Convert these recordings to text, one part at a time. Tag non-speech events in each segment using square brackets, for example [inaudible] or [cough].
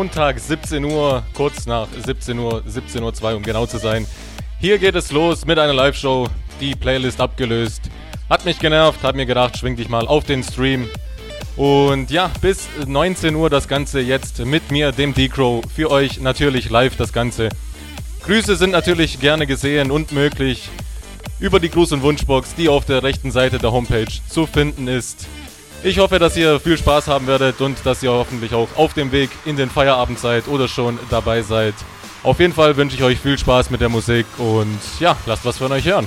Montag 17 Uhr, kurz nach 17 Uhr, 17.02 Uhr, um genau zu sein. Hier geht es los mit einer Live-Show. Die Playlist abgelöst. Hat mich genervt, hab mir gedacht, schwing dich mal auf den Stream. Und ja, bis 19 Uhr das Ganze jetzt mit mir, dem D-Crow. Für euch natürlich live das Ganze. Grüße sind natürlich gerne gesehen und möglich über die Gruß- und Wunschbox, die auf der rechten Seite der Homepage zu finden ist. Ich hoffe, dass ihr viel Spaß haben werdet und dass ihr hoffentlich auch auf dem Weg in den Feierabend seid oder schon dabei seid. Auf jeden Fall wünsche ich euch viel Spaß mit der Musik und ja, lasst was von euch hören.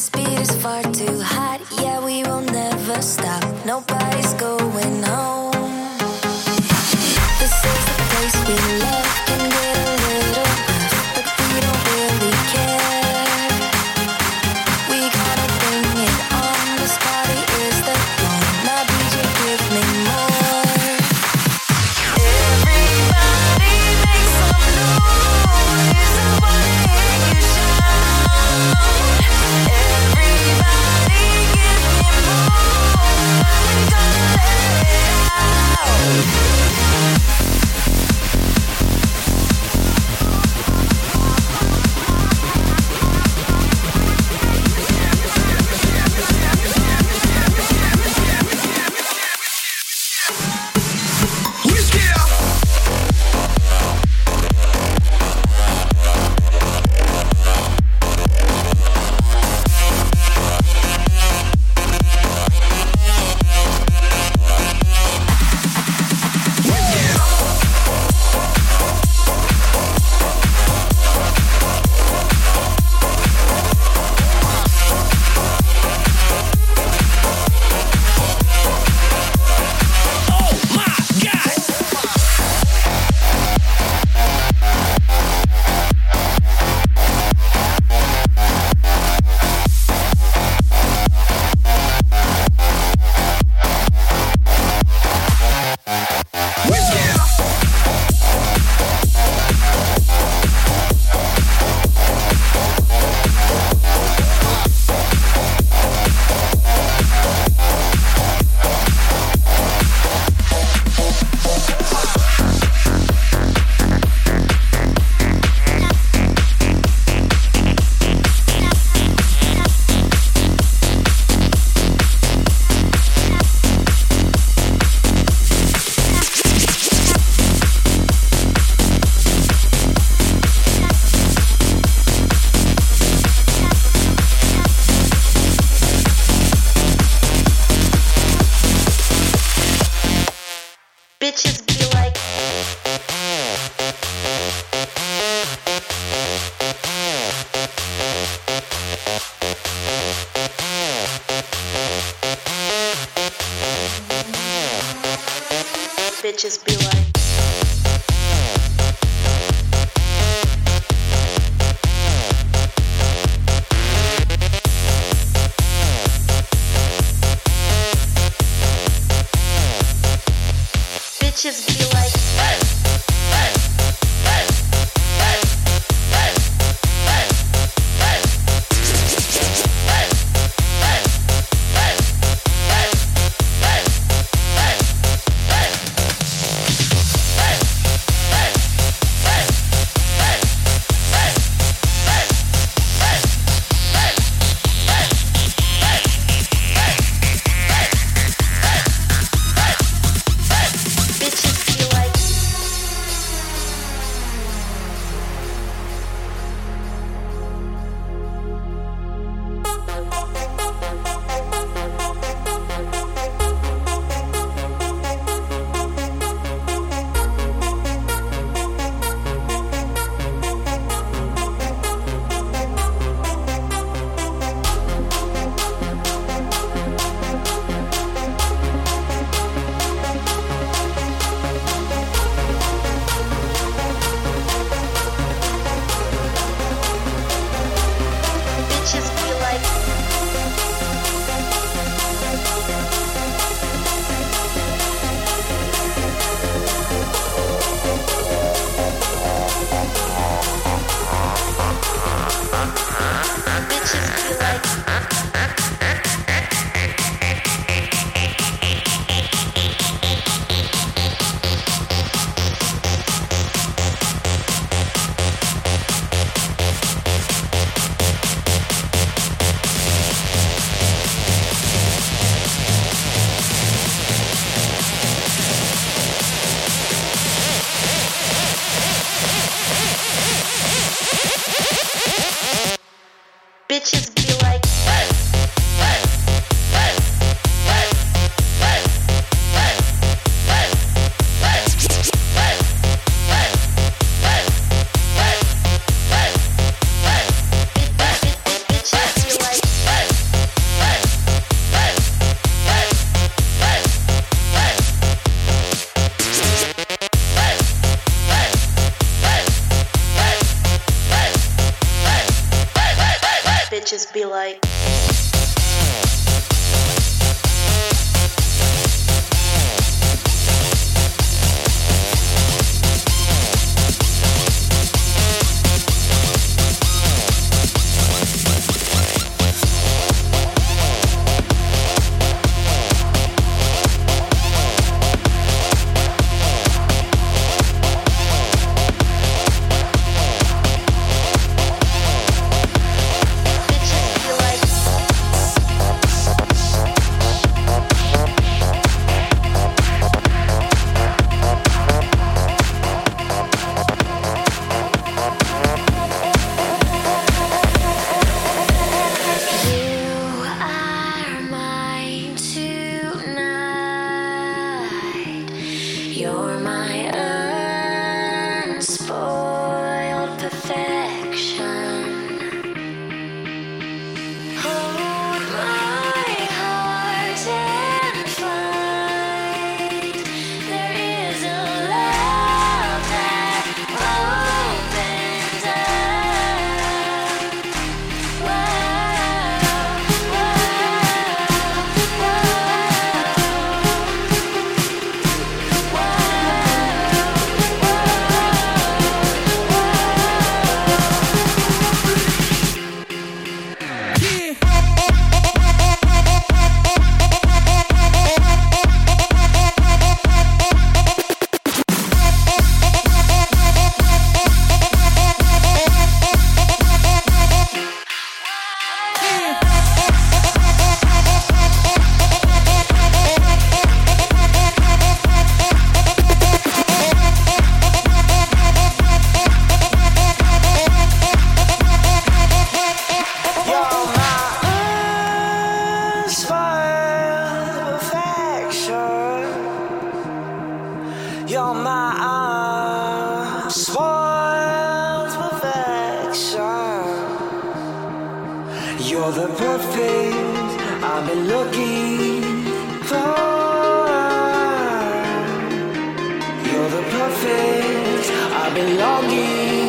speed is far too hot. Yeah, we will never stop. Nobody. You're the perfect I've been looking for. You're the perfect I've been longing.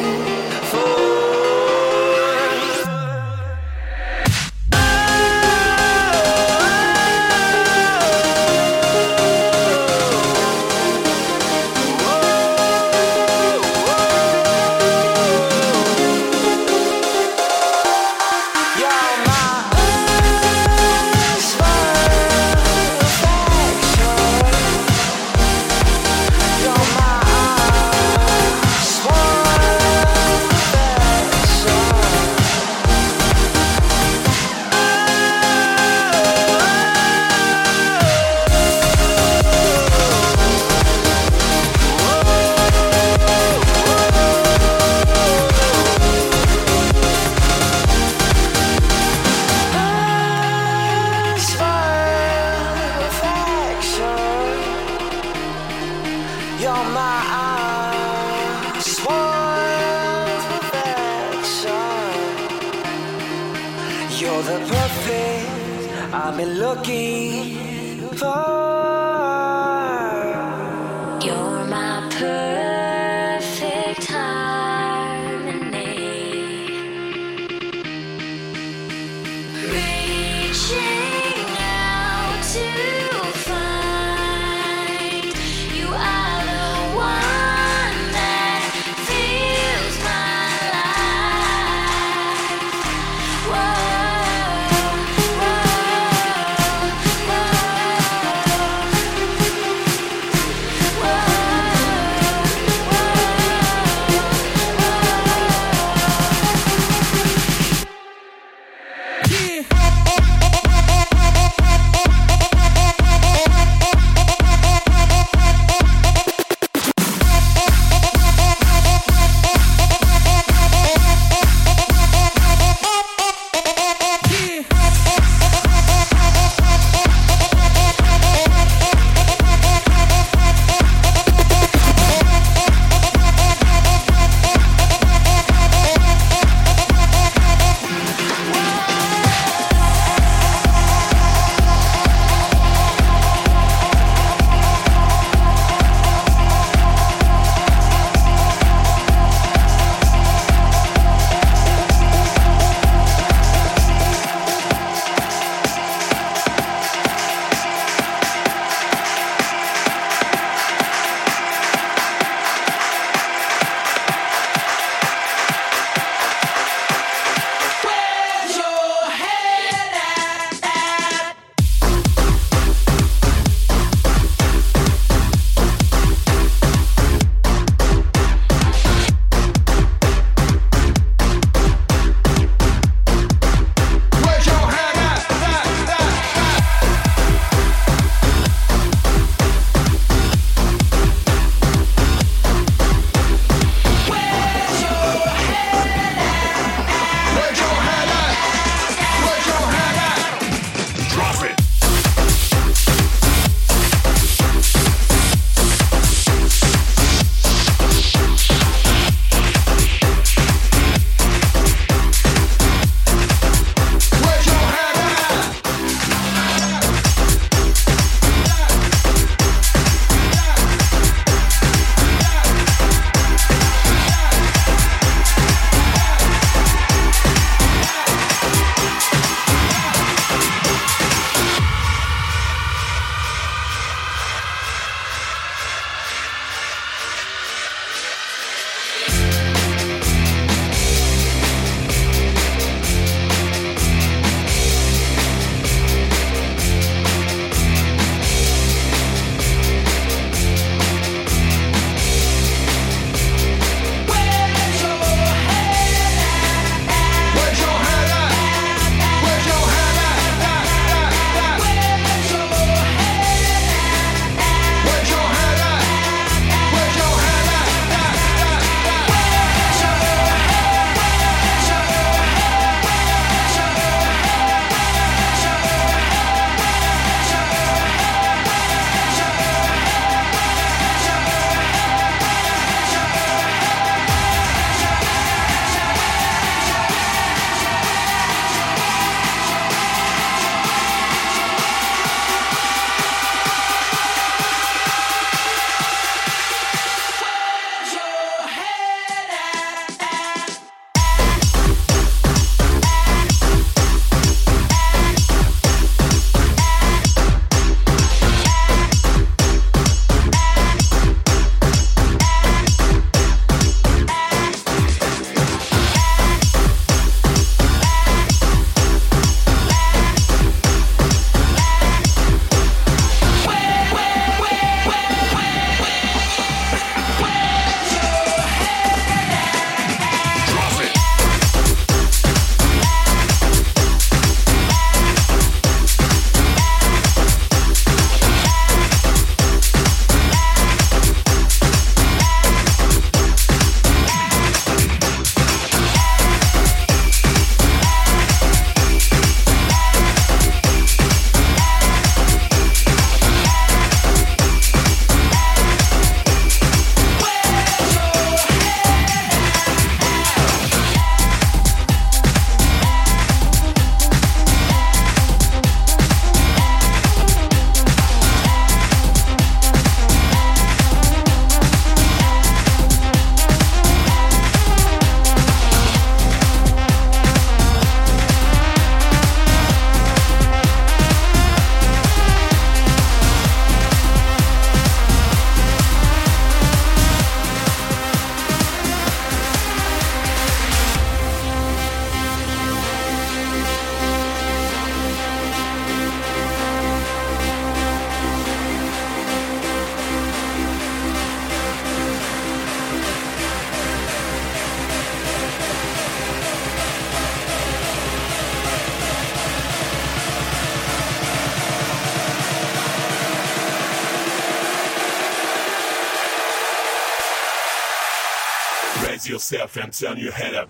FM, turn your head up.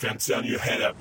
fence down your head up.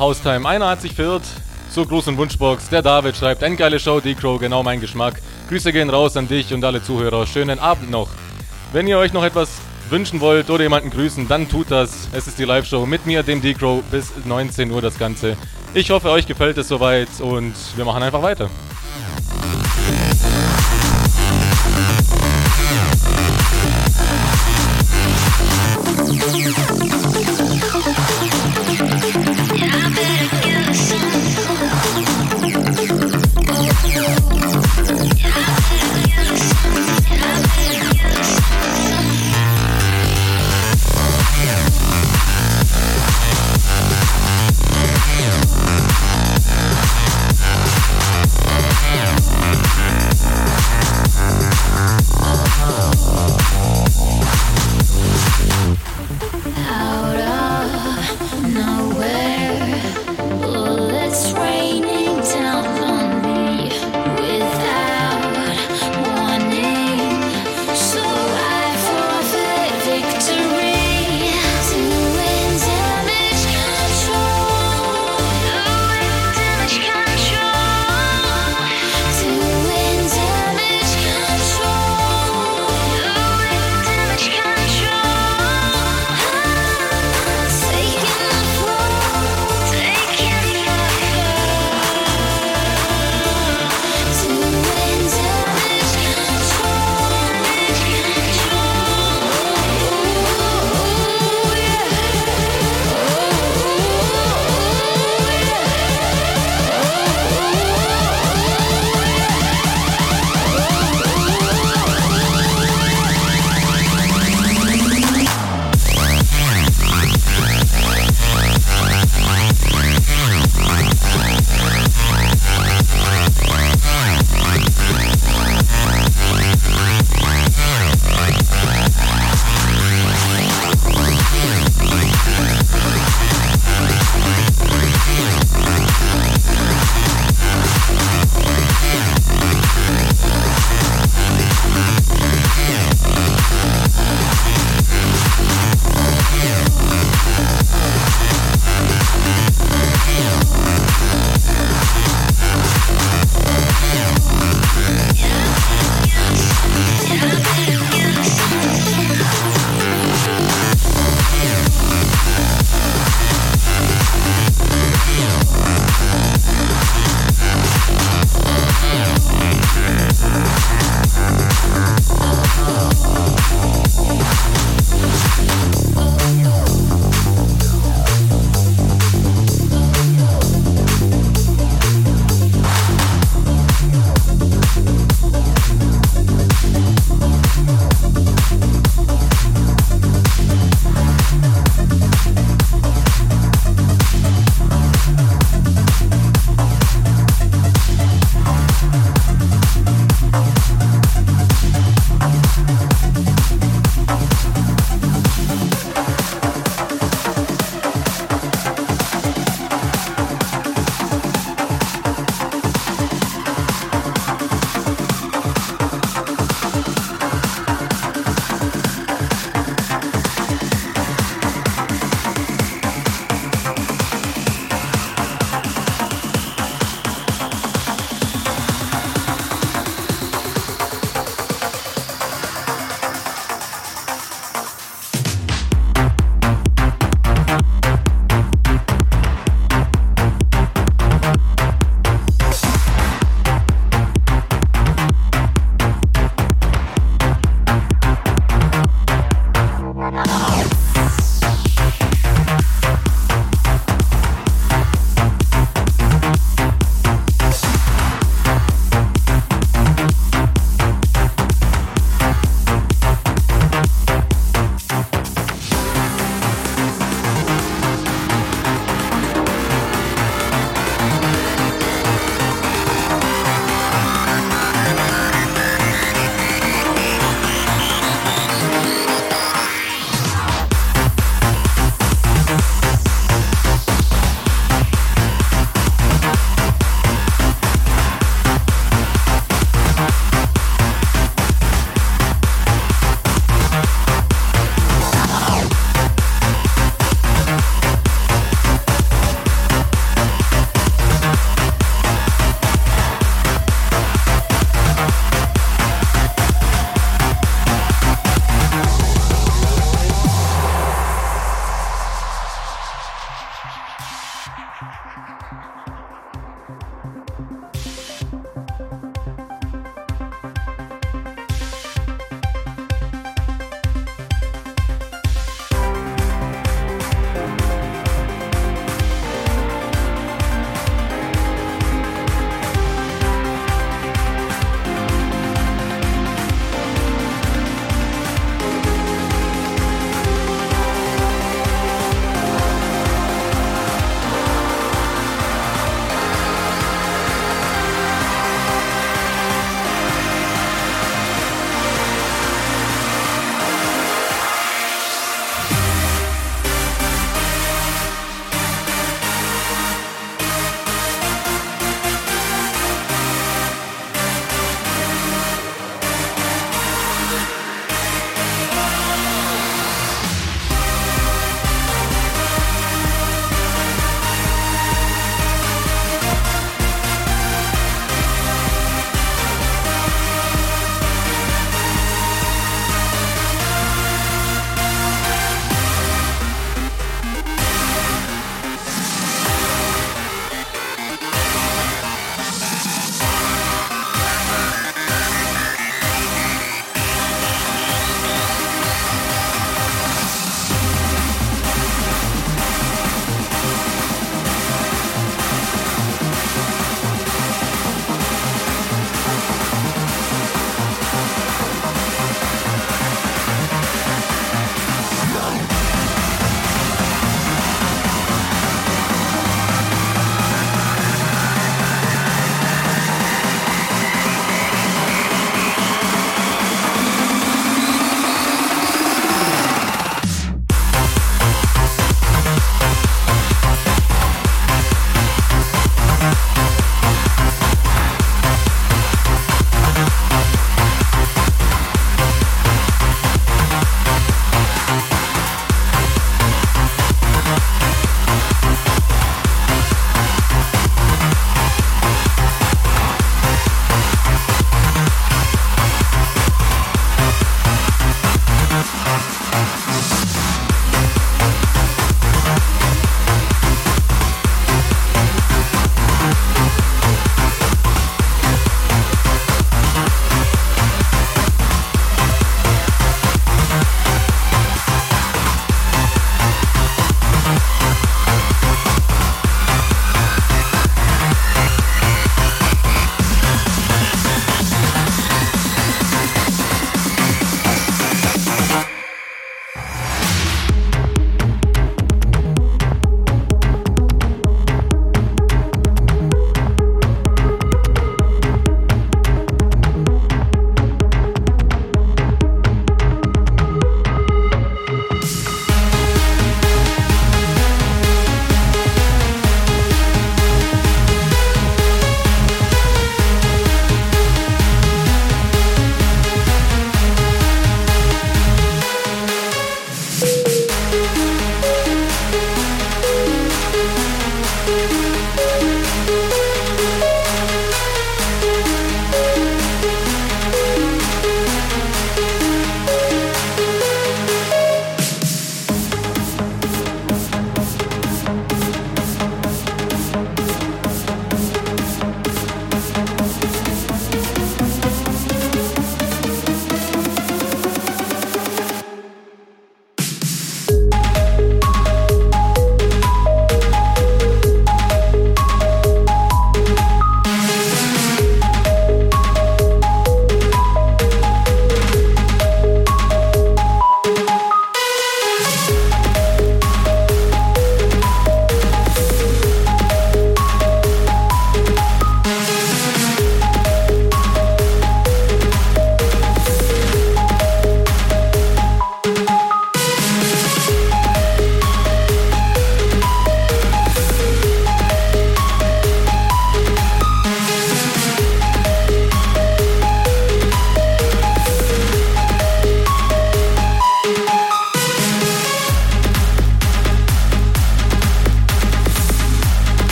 Haustime. Einer hat sich verirrt. So Gruß und Wunschbox. Der David schreibt, ein geile Show, D-Crow, genau mein Geschmack. Grüße gehen raus an dich und alle Zuhörer. Schönen Abend noch. Wenn ihr euch noch etwas wünschen wollt oder jemanden grüßen, dann tut das. Es ist die Live-Show mit mir, dem D-Crow, bis 19 Uhr das Ganze. Ich hoffe, euch gefällt es soweit und wir machen einfach weiter.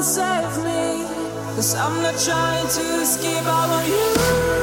and save me. Cause I'm not trying to escape, I want you.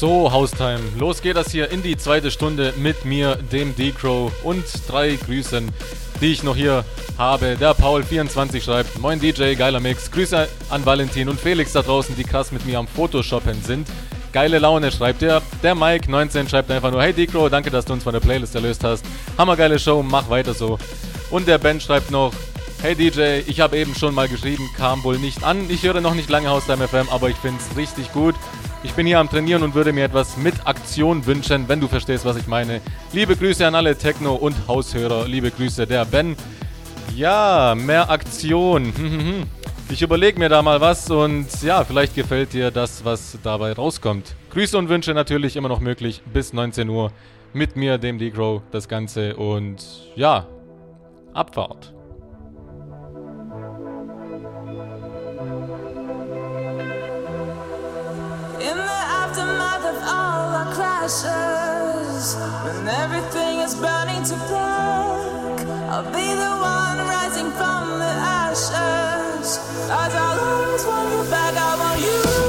So, Haustime. Los geht das hier in die zweite Stunde mit mir, dem D-Crow und drei Grüßen, die ich noch hier habe. Der Paul24 schreibt, Moin DJ, geiler Mix. Grüße an Valentin und Felix da draußen, die krass mit mir am Photoshoppen sind. Geile Laune, schreibt er. Der Mike19 schreibt einfach nur, hey D-Crow, danke, dass du uns von der Playlist erlöst hast. Hammergeile Show, mach weiter so. Und der Ben schreibt noch, Hey DJ, ich habe eben schon mal geschrieben, kam wohl nicht an. Ich höre noch nicht lange Haustime FM, aber ich finde es richtig gut. Ich bin hier am Trainieren und würde mir etwas mit Aktion wünschen, wenn du verstehst, was ich meine. Liebe Grüße an alle Techno- und Haushörer. Liebe Grüße, der Ben. Ja, mehr Aktion. Ich überlege mir da mal was und ja, vielleicht gefällt dir das, was dabei rauskommt. Grüße und Wünsche natürlich immer noch möglich bis 19 Uhr. Mit mir, dem D-Crow, das Ganze und ja, Abfahrt. Crashes, when everything is burning to black, I'll be the one rising from the ashes. As I'll always want you back, I want you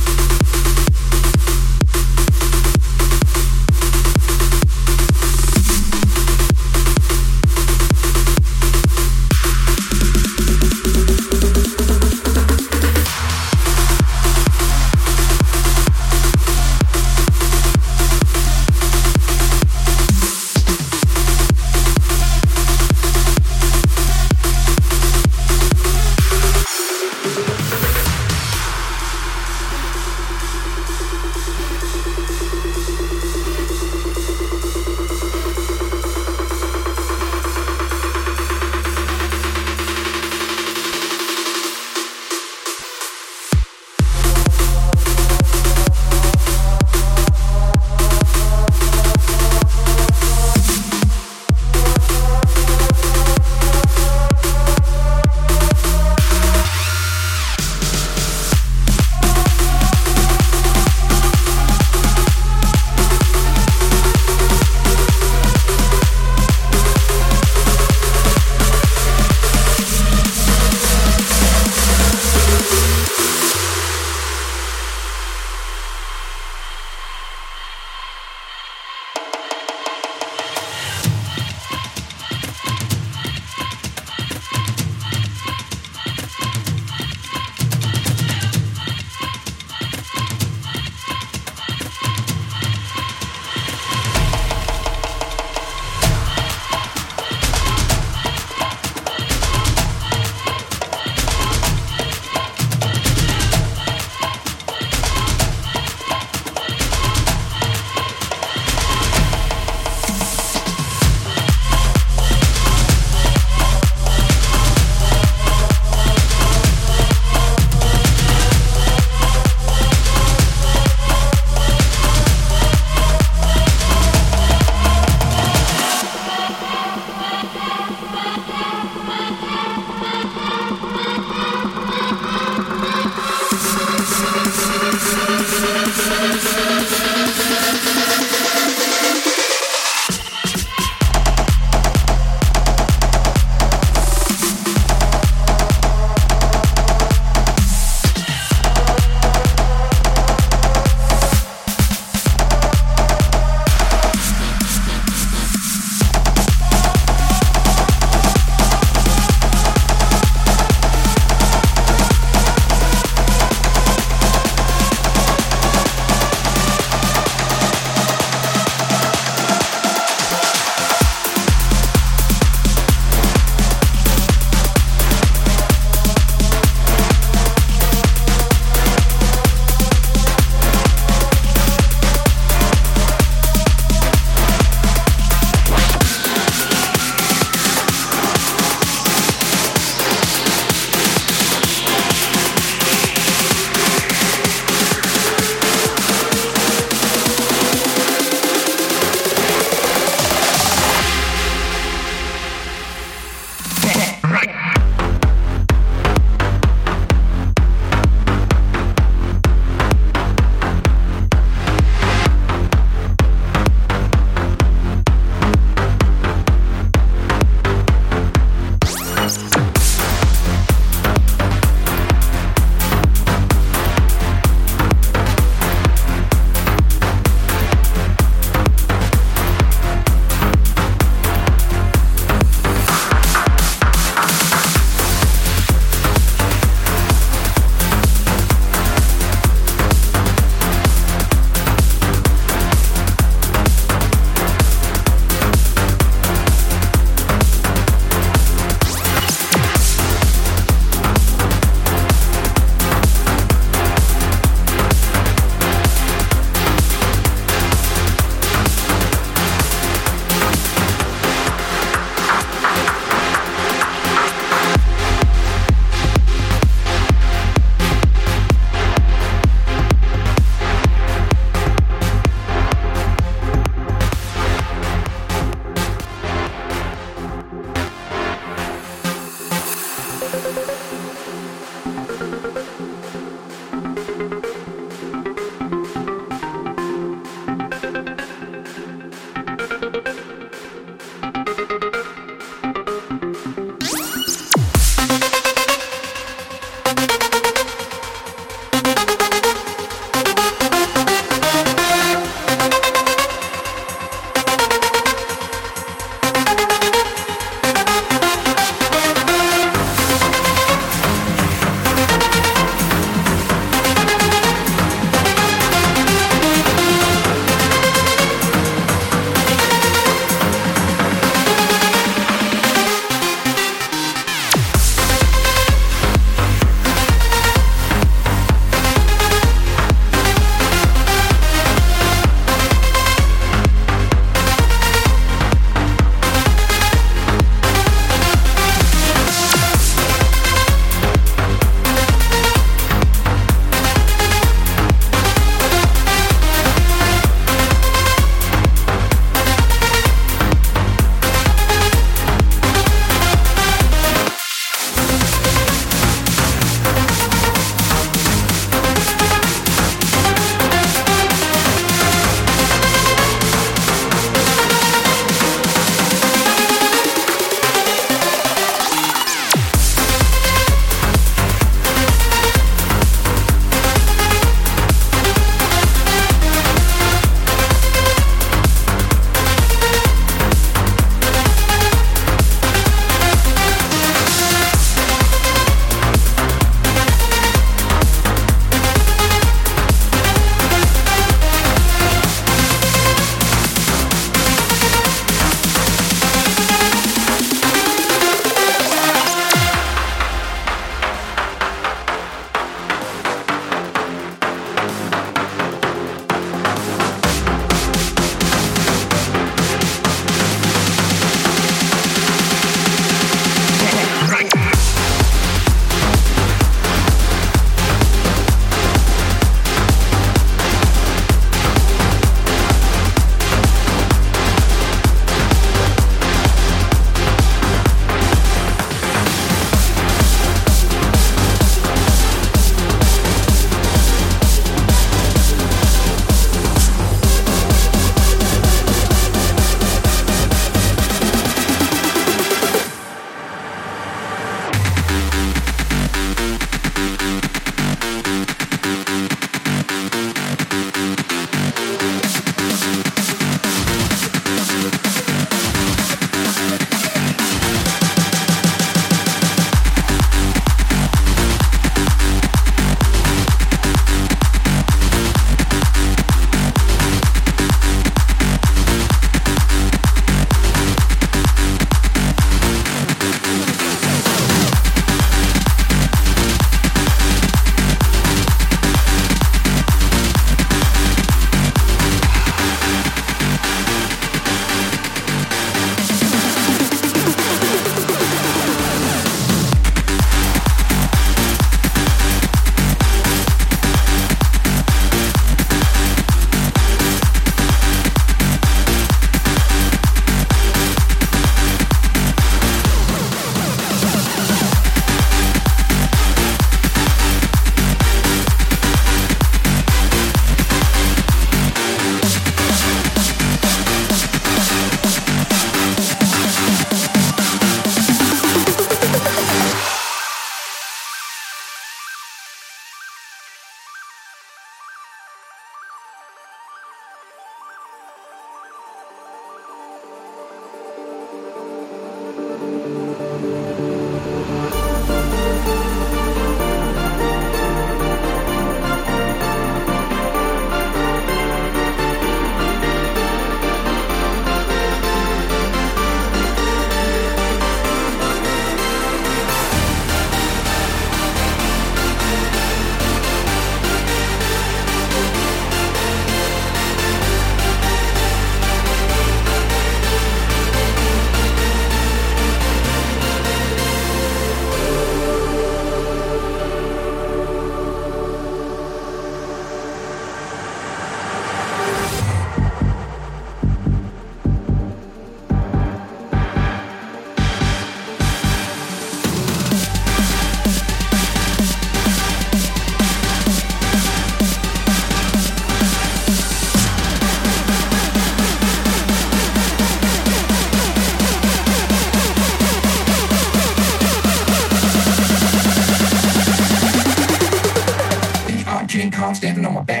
standing on my back,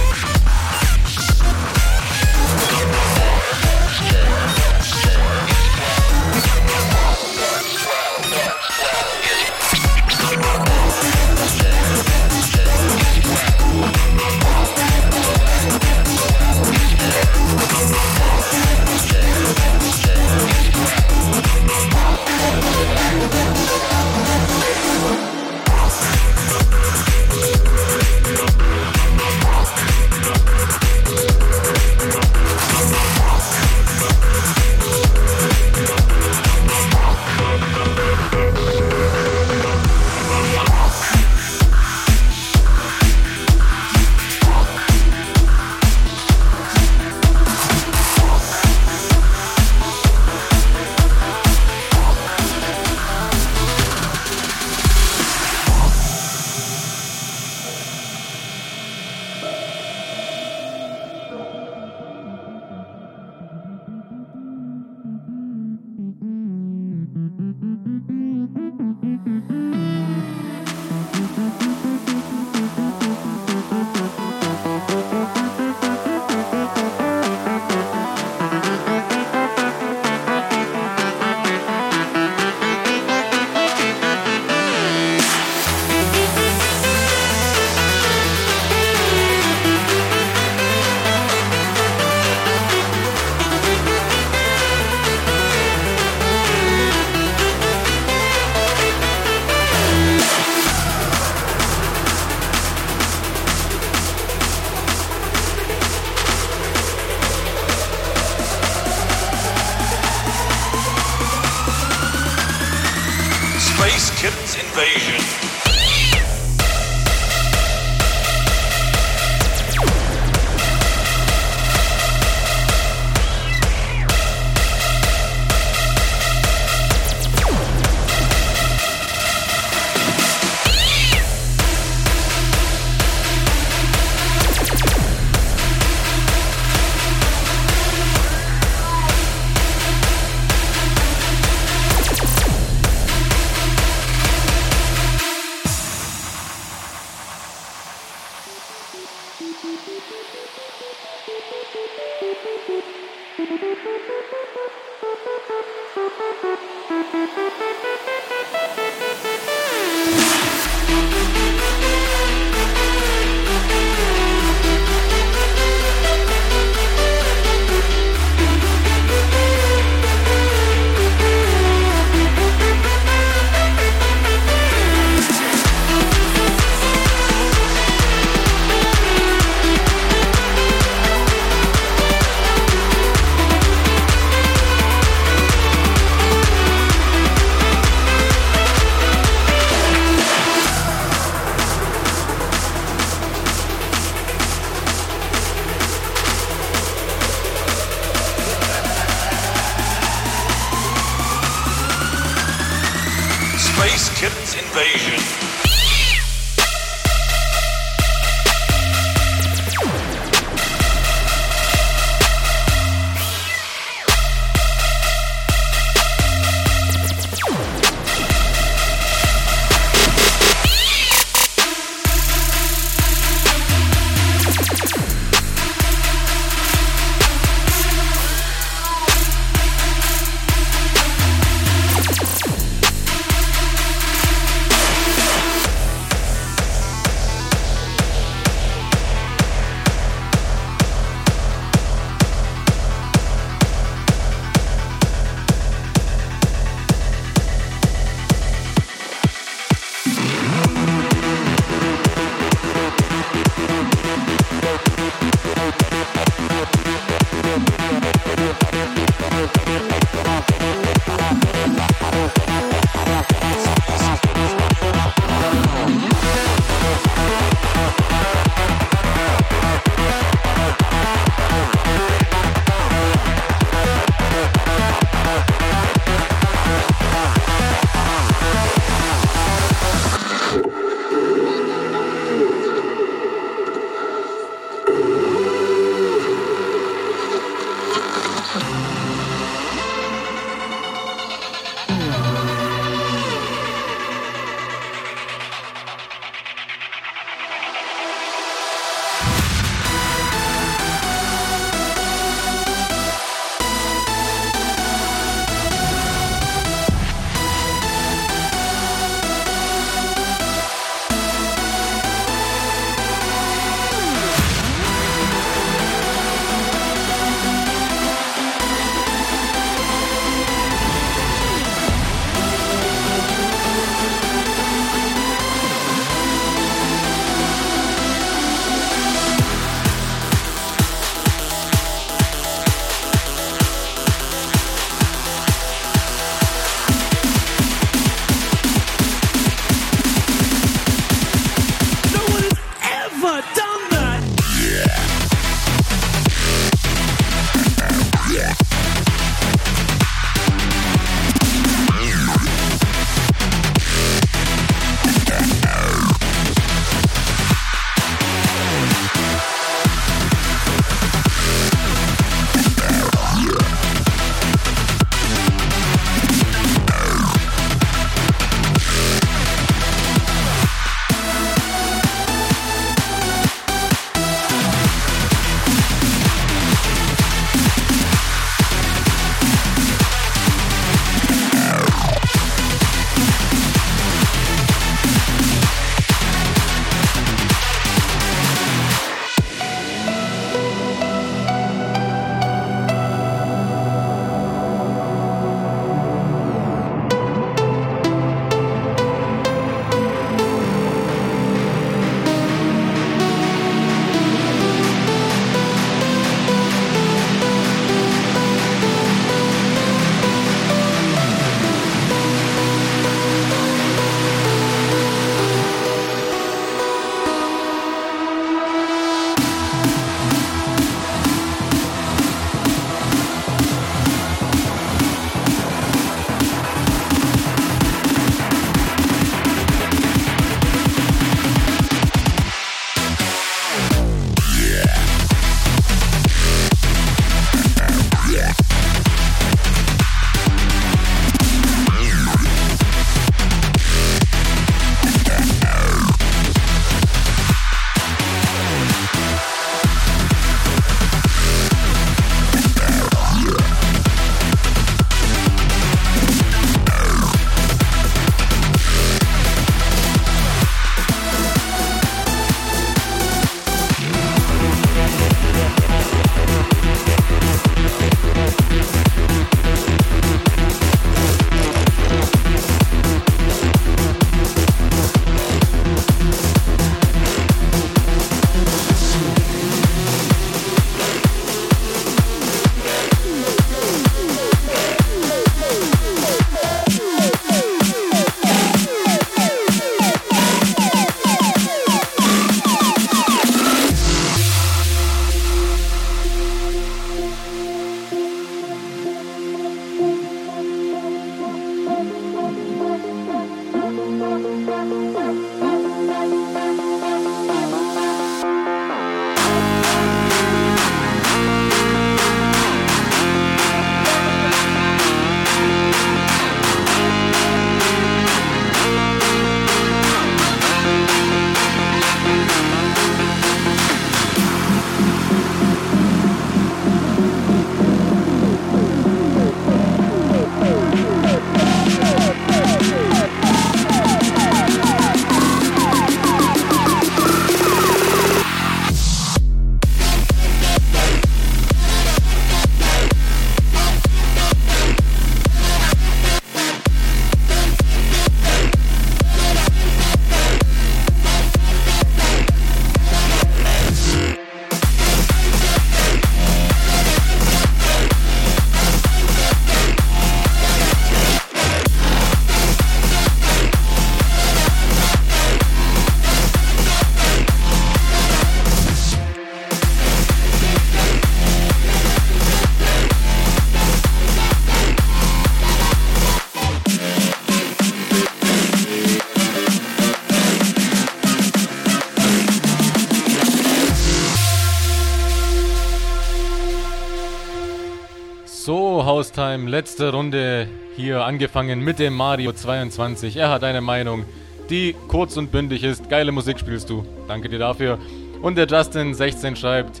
So, Haustime, letzte Runde hier angefangen mit dem Mario 22. Er hat eine Meinung, die kurz und bündig ist. Geile Musik spielst du. Danke dir dafür. Und der Justin16 schreibt: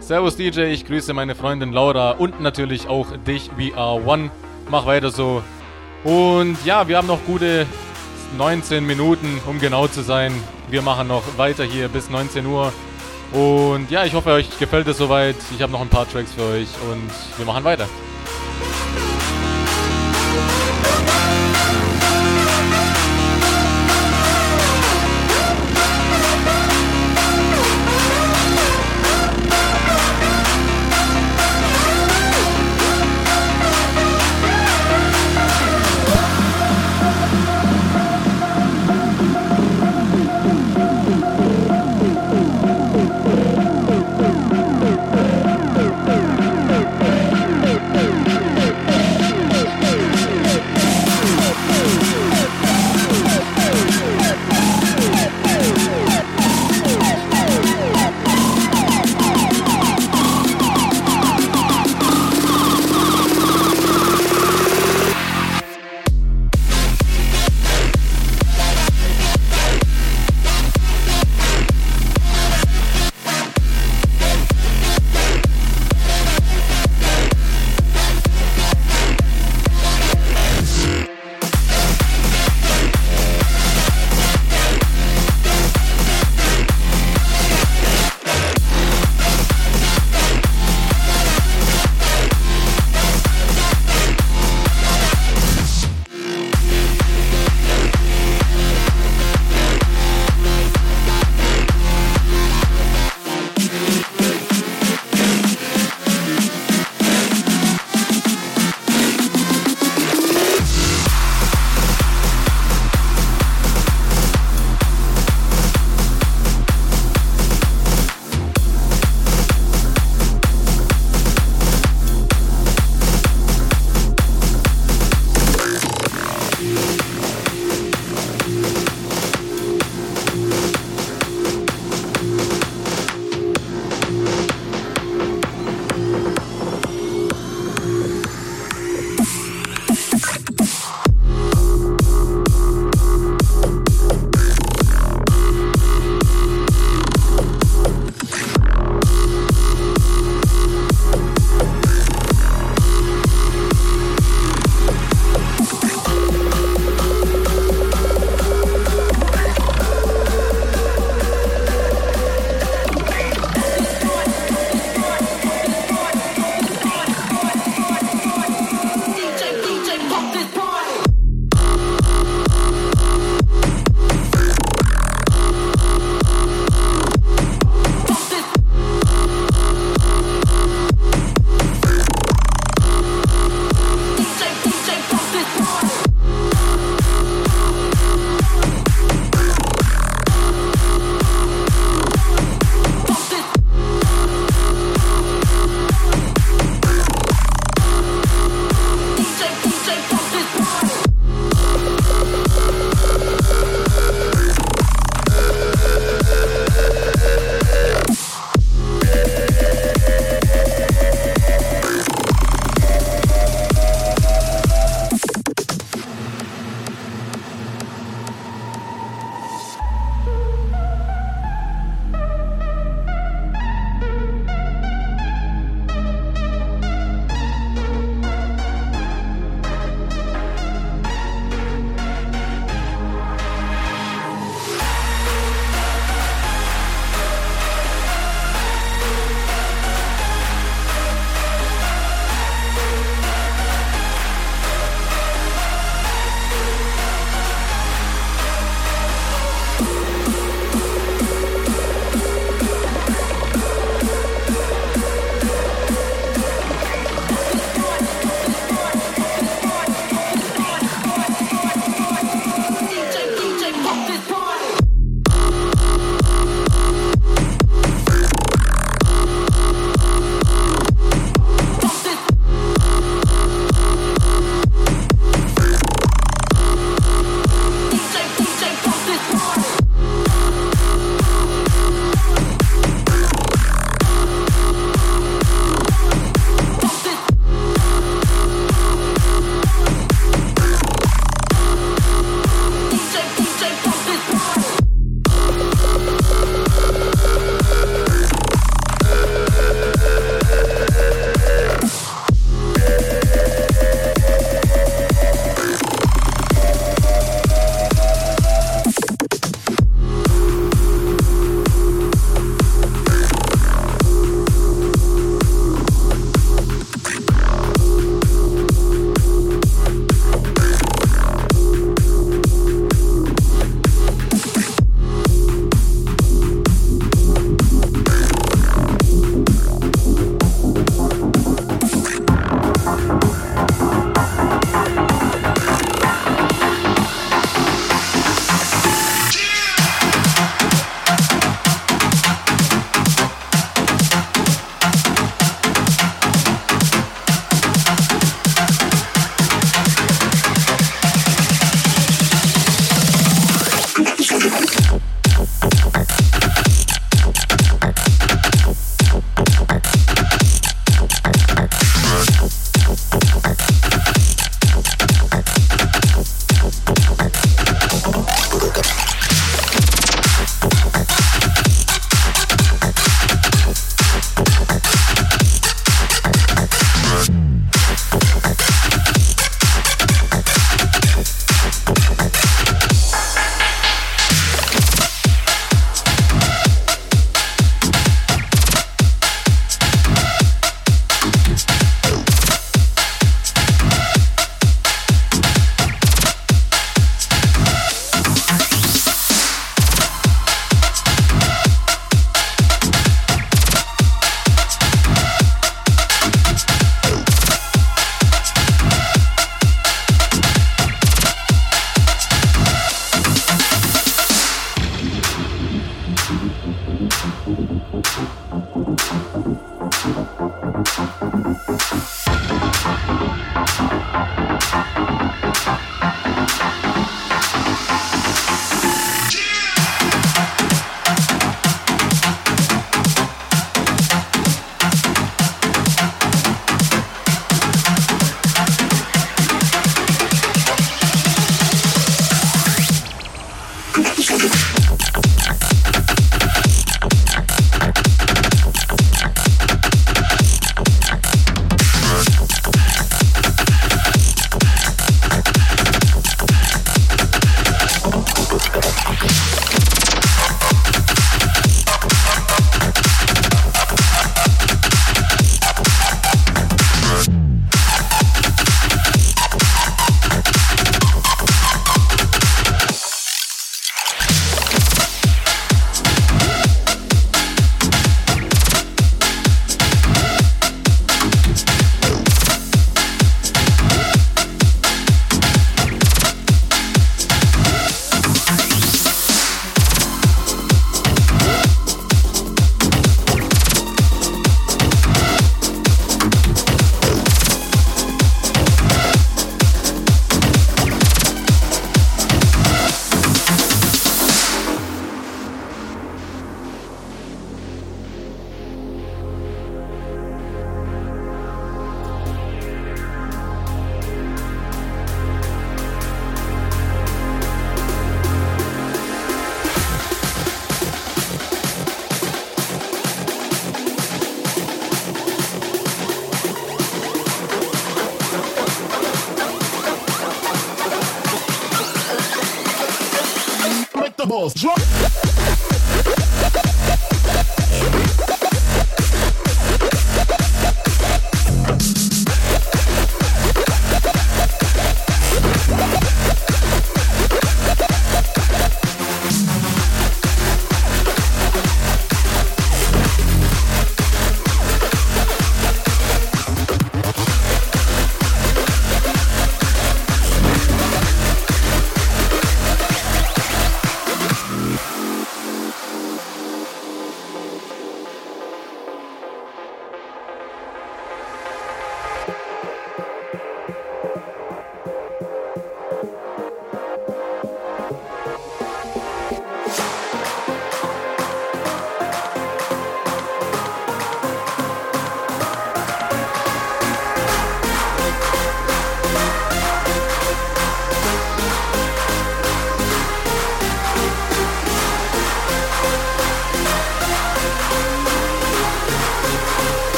Servus DJ, ich grüße meine Freundin Laura und natürlich auch dich, VR1. Mach weiter so. Und ja, wir haben noch gute 19 Minuten, um genau zu sein. Wir machen noch weiter hier bis 19 Uhr. Und ja, ich hoffe, euch gefällt es soweit. Ich habe noch ein paar Tracks für euch und wir machen weiter. Oh.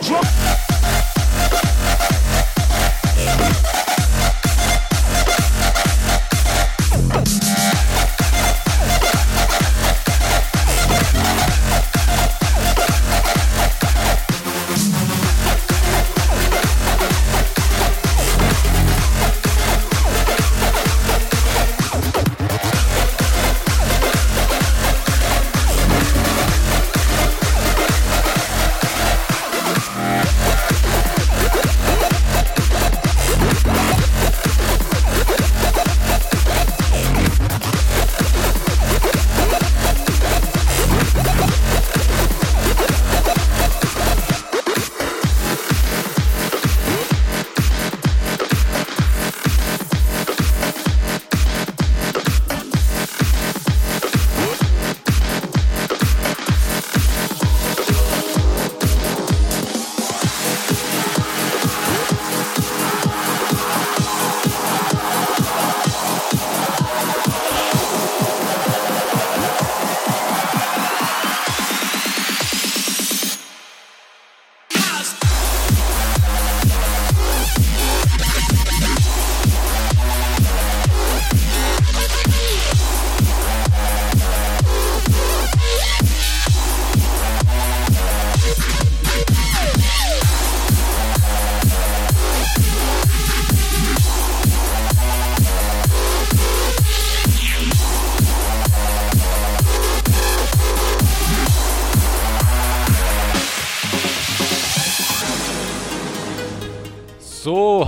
drop.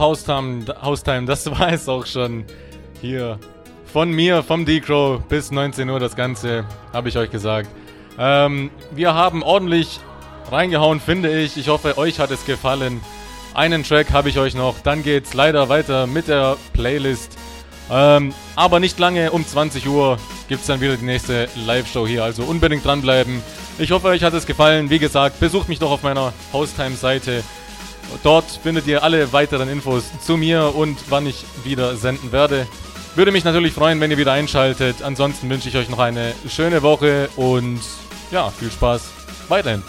Haustime, Haustime, das [laughs] war es auch schon hier. Von mir, vom D-Crow bis 19 Uhr das Ganze, habe ich euch gesagt. Ähm, wir haben ordentlich reingehauen, finde ich. Ich hoffe, euch hat es gefallen. Einen Track habe ich euch noch. Dann geht's leider weiter mit der Playlist. Ähm, aber nicht lange, um 20 Uhr gibt es dann wieder die nächste Live-Show hier. Also unbedingt dranbleiben. Ich hoffe, euch hat es gefallen. Wie gesagt, besucht mich doch auf meiner Haustime-Seite. Dort findet ihr alle weiteren Infos zu mir und wann ich wieder senden werde. Würde mich natürlich freuen, wenn ihr wieder einschaltet. Ansonsten wünsche ich euch noch eine schöne Woche und ja, viel Spaß weiterhin.